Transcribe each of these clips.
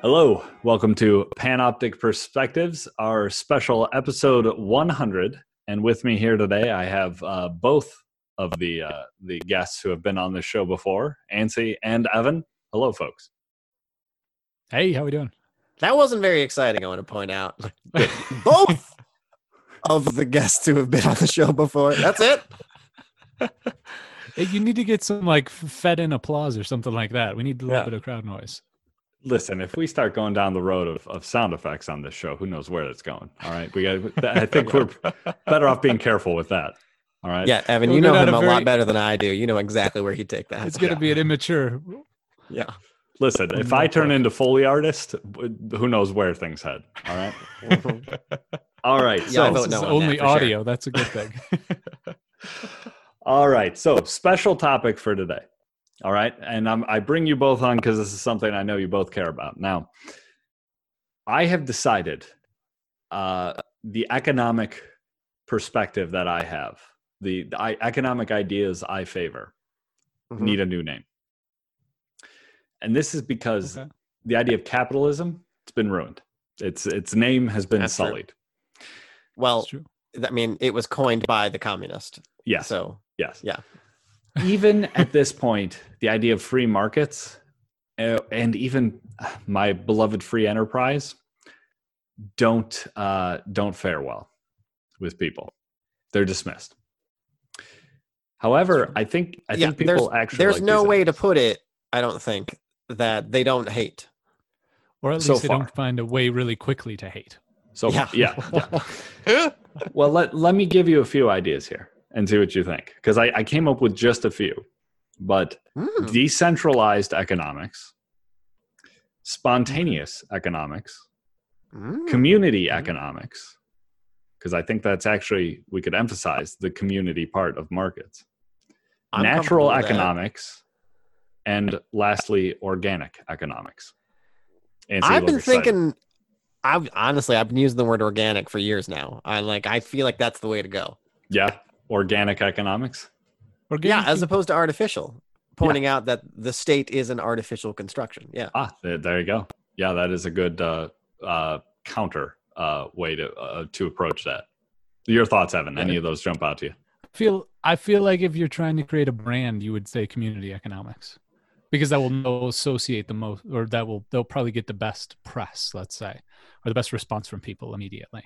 Hello, welcome to Panoptic Perspectives, our special episode 100. And with me here today, I have uh, both of the uh, the guests who have been on this show before, Antsy and Evan. Hello, folks. Hey, how are we doing? That wasn't very exciting. I want to point out both of the guests who have been on the show before. That's it. Hey, you need to get some like fed in applause or something like that. We need a little Yeah. bit of crowd noise. Listen, if we start going down the road of, of sound effects on this show, who knows where it's going? All right, we got. I think we're better off being careful with that. All right. Yeah, Evan, We'll you know down him a a very- lot better than I do. You know exactly where he'd take that. It's gonna Yeah. be an immature. yeah. Listen, if I turn into Foley artist, who knows where things head? All right. All right. Yeah, I So, vote no on only that for sure. audio. That's a good thing. all right. So, special topic for today. All right. And I'm, I bring you both on because this is something I know you both care about. Now, I have decided uh, the economic perspective that I have, the, the I, economic ideas I favor, Mhm. need a new name. And this is because Okay. the idea of capitalism it's been ruined. Its its name has been That's true. sullied. Well, I mean, it was coined by the communist. Yes. So yes. yeah. even at this point, the idea of free markets uh, and even uh, my beloved free enterprise don't uh, don't fare well with people. They're dismissed. However, I think I yeah, think people there's, actually there's like no these way to put it, I don't think, that they don't hate. Or at so least they far. don't find a way really quickly to hate. So yeah, yeah. yeah. well, let let me give you a few ideas here and see what you think because I, I came up with just a few, but Mm, decentralized economics, spontaneous economics, mm. community Mhm. economics, because I think that's actually, we could emphasize the community part of markets, I'm natural comfortable with that. economics, and lastly, organic economics. Nancy, I've look been excited. thinking. I've honestly, I've been using the word organic for years now. I like. I feel like that's the way to go. Yeah, organic economics. Organic Yeah, as opposed to artificial. Pointing out that the state is an artificial construction. Yeah. Ah, there, there you go. Yeah, that is a good uh, uh, counter uh, way to uh, to approach that. Your thoughts, Evan? Any of those jump out to you? feel I feel like if you're trying to create a brand, you would say community economics, because that will no associate the most, or that will they'll probably get the best press, let's say, or the best response from people immediately.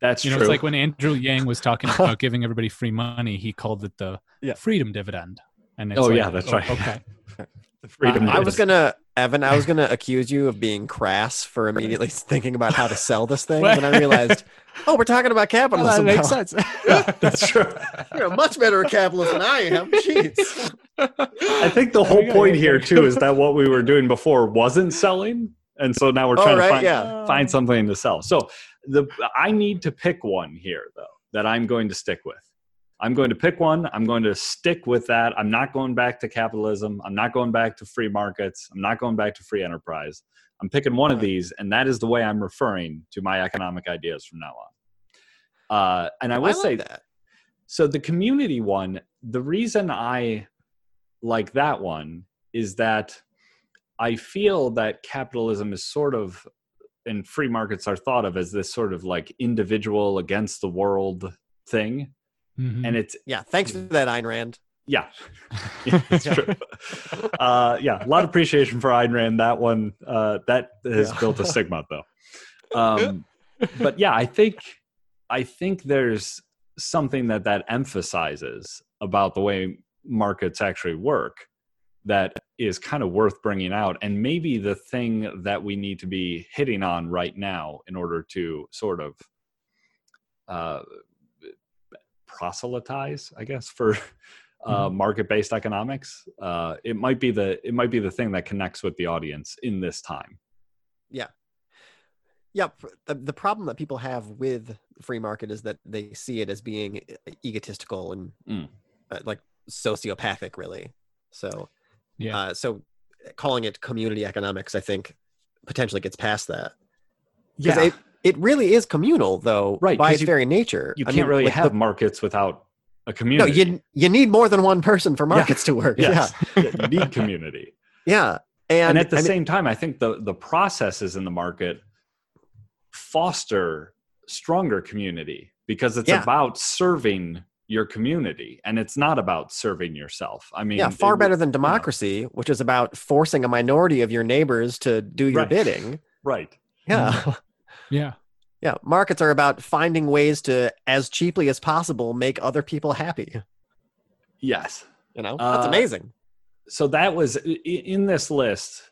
That's You know, true. it's like when Andrew Yang was talking about giving everybody free money, he called it the Yeah. freedom dividend. And it's Oh, like, yeah, that's oh, right. Okay, The freedom. I was gonna, Evan. I was gonna accuse you of being crass for immediately thinking about how to sell this thing, but I realized, oh, we're talking about well, capitalism. that makes now. sense. That's true. You're a much better capitalist than I am. Jeez. I think the whole point here too is that what we were doing before wasn't selling, and so now we're Oh, trying right, to find, yeah. find something to sell. So the I need to pick one here though that I'm going to stick with. I'm going to pick one. I'm going to stick with that. I'm not going back to capitalism. I'm not going back to free markets. I'm not going back to free enterprise. I'm picking one of these, and that is the way I'm referring to my economic ideas from now on. Uh, and I will I say that. so the community one, the reason I like that one is that I feel that capitalism is sort of and free markets are thought of as this sort of like individual against the world thing. Mhm. And it's Yeah. Thanks for that, Ayn Rand. yeah, yeah it's true. Uh, yeah, a lot of appreciation for Ayn Rand. That one uh, that has Yeah. built a stigma though. Um, but yeah, I think I think there's something that that emphasizes about the way markets actually work that is kind of worth bringing out and maybe the thing that we need to be hitting on right now in order to sort of uh, proselytize i guess for uh, market-based economics uh, it might be the it might be the thing that connects with the audience in this time Yeah. pr- The, the problem that people have with the free market is that they see it as being e- egotistical and Mm. uh, like sociopathic, really. So, Yeah. uh, so calling it community economics, I think, potentially gets past that. 'Cause It, it really is communal, though, Right, by its you- very nature. you I can't mean, really like, have the- markets without a community No, you you need more than one person for markets to work. yes, you need community. Yeah. Yeah. And, And, at the I mean, same time, I think the the processes in the market foster stronger community because it's Yeah. about serving your community and it's not about serving yourself. I mean, yeah, far it- better than democracy, which is about forcing a minority of your neighbors to do your Right. bidding. Right. Yeah. Mm-hmm. Yeah. Yeah. Markets are about finding ways to, as cheaply as possible, make other people happy. Yes. You know, that's Uh, amazing. so that was in this list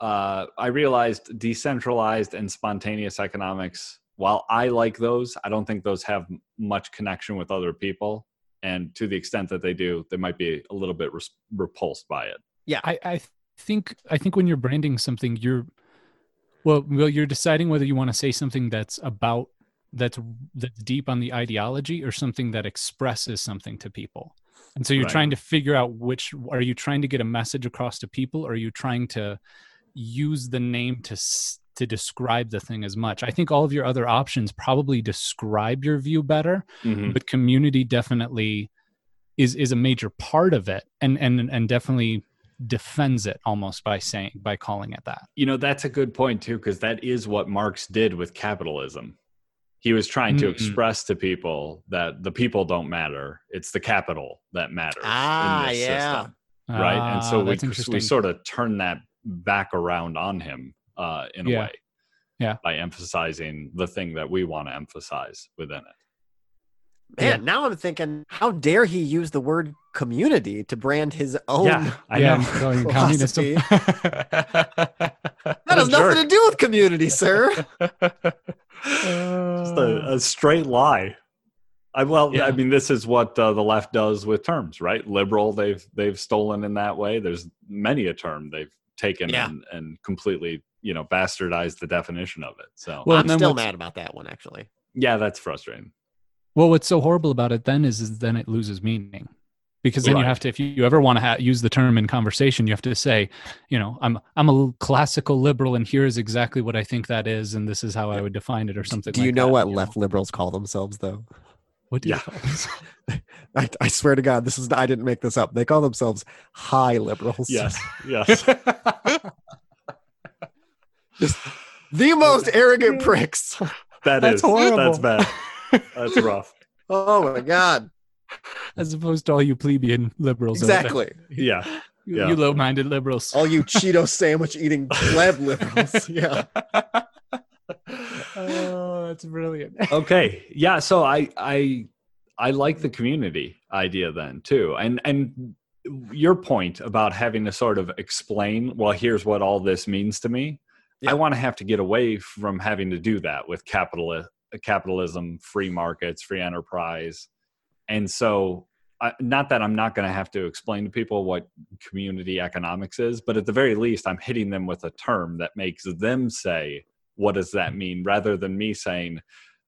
uh, i realized decentralized and spontaneous economics while i like those i don't think those have much connection with other people and to the extent that they do they might be a little bit res- repulsed by it Yeah. I, I think I think when you're branding something, you're well, well, you're deciding whether you want to say something that's about that's that's deep on the ideology or something that expresses something to people. And so you're Right. trying to figure out which are you trying to get a message across to people or are you trying to use the name to to describe the thing as much. I think all of your other options probably describe your view better, Mhm. but community definitely is is a major part of it and and and definitely defends it almost by saying by calling it that. You know that's a good point too because that is what marx did with capitalism. He was trying to Mm-mm. express to people that the people don't matter. It's the capital that matters Ah, in this yeah. system right? And so Ah, we, we sort of turn that back around on him uh, in a way Yeah. by emphasizing the thing that we want to emphasize within it Man, now I'm thinking, how dare he use the word community to brand his own? yeah i yeah, know going communism. That has nothing to do with community, sir. Just a, a straight lie I, well, Yeah. I mean, this is what uh, the left does with terms, right? Liberal, they've they've stolen in that way. There's many a term they've taken Yeah. and, and completely, you know, bastardized the definition of it. So, Well, I'm still mad about that one, actually. yeah, that's frustrating. Well, what's so horrible about it then is, is then it loses meaning. Because then you have to, if you, you ever want to ha- use the term in conversation, you have to say, you know, I'm I'm a classical liberal, and here is exactly what I think that is, and this is how I would define it, or something. Do you like know that, what left liberals call themselves, though? What do you Yeah. call? I, I swear to God, this is I didn't make this up. They call themselves high liberals. Yes, yes. the most arrogant pricks. That That's is- horrible. That's bad. That's rough. Oh my God! As opposed to all you plebeian liberals. Exactly. Yeah. You, Yeah. you low-minded liberals. All you Cheeto sandwich eating pleb liberals. Yeah. oh, that's brilliant. okay yeah so i i i like the community idea then too and and your point about having to sort of explain well here's what all this means to me Yeah. i want to have to get away from having to do that with capital capitalism free markets free enterprise and so I, not that i'm not going to have to explain to people what community economics is but at the very least i'm hitting them with a term that makes them say what does that mean rather than me saying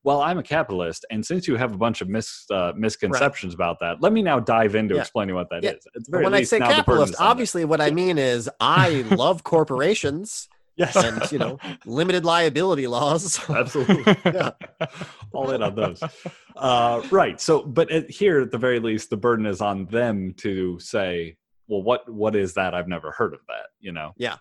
well i'm a capitalist and since you have a bunch of mis, uh, misconceptions about that let me now dive into Yeah. explaining what that is. Yeah. at the But very when I say now the burden capitalist, is obviously what I mean is I love corporations yes. and you know limited liability laws. absolutely. Yeah. all in on those. Uh, right. So but at, here at the very least the burden is on them to say well what what is that? I've never heard of that you know? Yeah.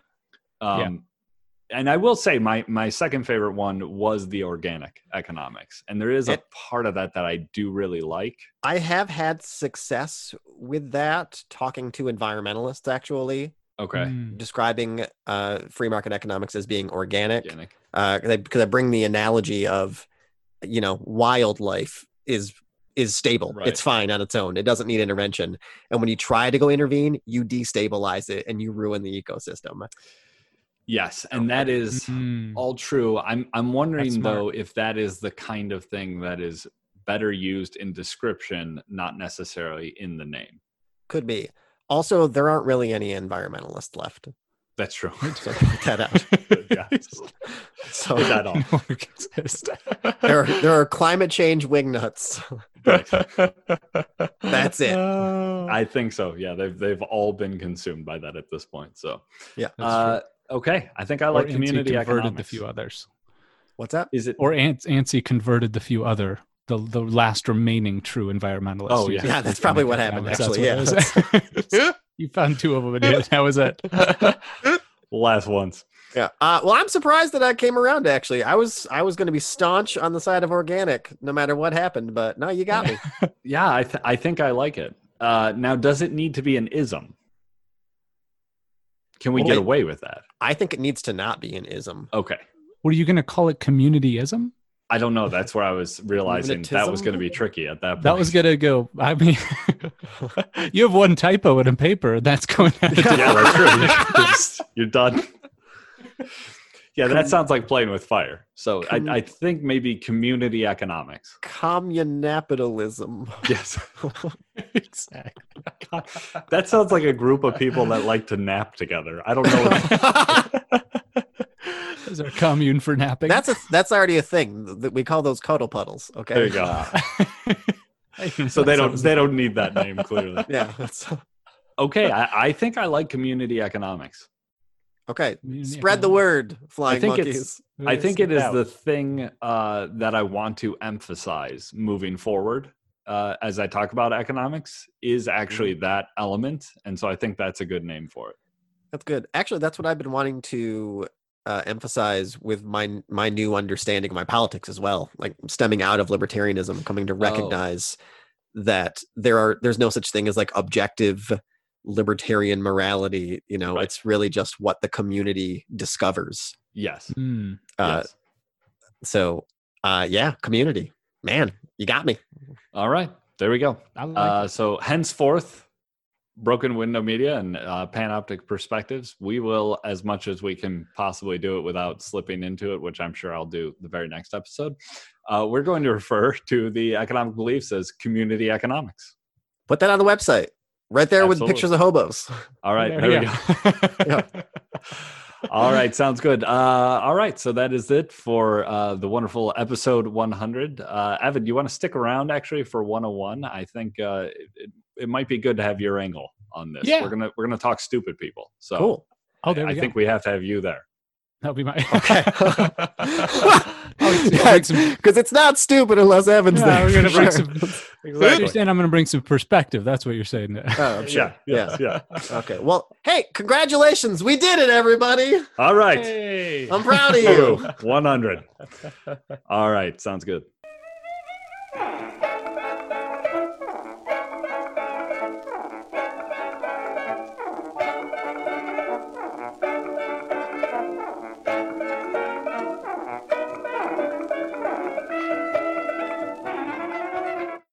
um Yeah. and i will say my my second favorite one was the organic economics. And there is a It- part of that that i do really like. I have had success with that talking to environmentalists actually okay. Mm. describing uh, free market economics as being organic organic. uh, because I bring the analogy of you know wildlife is is stable. Right. it's fine on its own. It doesn't need intervention. And when you try to go intervene you destabilize it and you ruin the ecosystem. Yes. And that is Mm. all true. I'm i'm wondering though if that is the kind of thing that is better used in description not necessarily in the name. Could be also there aren't really any environmentalists left that's true so point that out yeah. so that off. No exist. there are, there are climate change wingnuts That's it. I think so. Yeah, they've they've all been consumed by that at this point. So, yeah That's uh, okay, I think I Or like Antsy community converted economics. the few others. what's that Is it? Or Ant- Antsy converted the few other the the last remaining true environmentalist. Oh, yeah. Yeah, that's probably what happened, actually, that's what it you found two of them, and yeah, that was it. Last ones. Yeah. Uh, well, I'm surprised that I came around. Actually, I was I was going to be staunch on the side of organic, no matter what happened. But no, you got me. Yeah, I, th- I think I like it. Uh, now, does it need to be an ism? Can we Well, get I- away with that? I think it needs to not be an ism. Okay. What are you going to call it? Communityism? I don't know. That's where I was realizing that was going to be tricky at that point. That was gonna go. I mean, you have one typo in a paper. That's going. Out the yeah, that's true. You're, you're done. Yeah, that sounds like playing with fire. So I, I think maybe community economics. Communapitalism. Yes. exactly. That sounds like a group of people that like to nap together. I don't know. Is there a commune for napping? that's a that's already a thing. Th- We call those cuddle puddles. Okay. There you go. So they don't they don't need that name clearly. Yeah. That's, Okay, I, I think I like community economics. okay. Community Spread the word, flying think it's- monkeys. I think it is out. the thing uh, that I want to emphasize moving forward uh, as I talk about economics is actually that element, and so I think that's a good name for it. That's good. Actually, that's what I've been wanting to uh, emphasize with my my new understanding of my politics as well. Like stemming out of libertarianism, coming to recognize that there are there's no such thing as like objective libertarian morality. You know, Right. it's really just what the community discovers. Yes. Hmm. Uh, yes. So, uh, yeah, community. Man, you got me. All right. There we go. I like Uh, so henceforth, Broken Window Media and uh, Panoptic Perspectives, we will, as much as we can possibly do it without slipping into it, which I'm sure I'll do the very next episode, uh, we're going to refer to the economic beliefs as community economics. Put that on the website. Right there with pictures of hobos. All right. There There, we we go. all right. Sounds good. Uh, all right. So that is it for uh, the wonderful episode 100. Uh, Evan, you want to stick around actually for 101? I think uh, it, it, it might be good to have your angle on this. Yeah. We're gonna we're gonna talk stupid people. So Cool. oh, there we I go. think we have to have you there. That'll be my. Okay. Oh, yeah, some- because it's not stupid unless Evans Yeah, there. we're gonna bring Sure. some. You're saying I'm gonna bring some perspective. That's what you're saying. Oh, I'm sure. Yeah. Yeah. Yeah. Okay. Well, hey, congratulations. We did it, everybody. All right. Hey. I'm proud of you. 100. All right. Sounds good.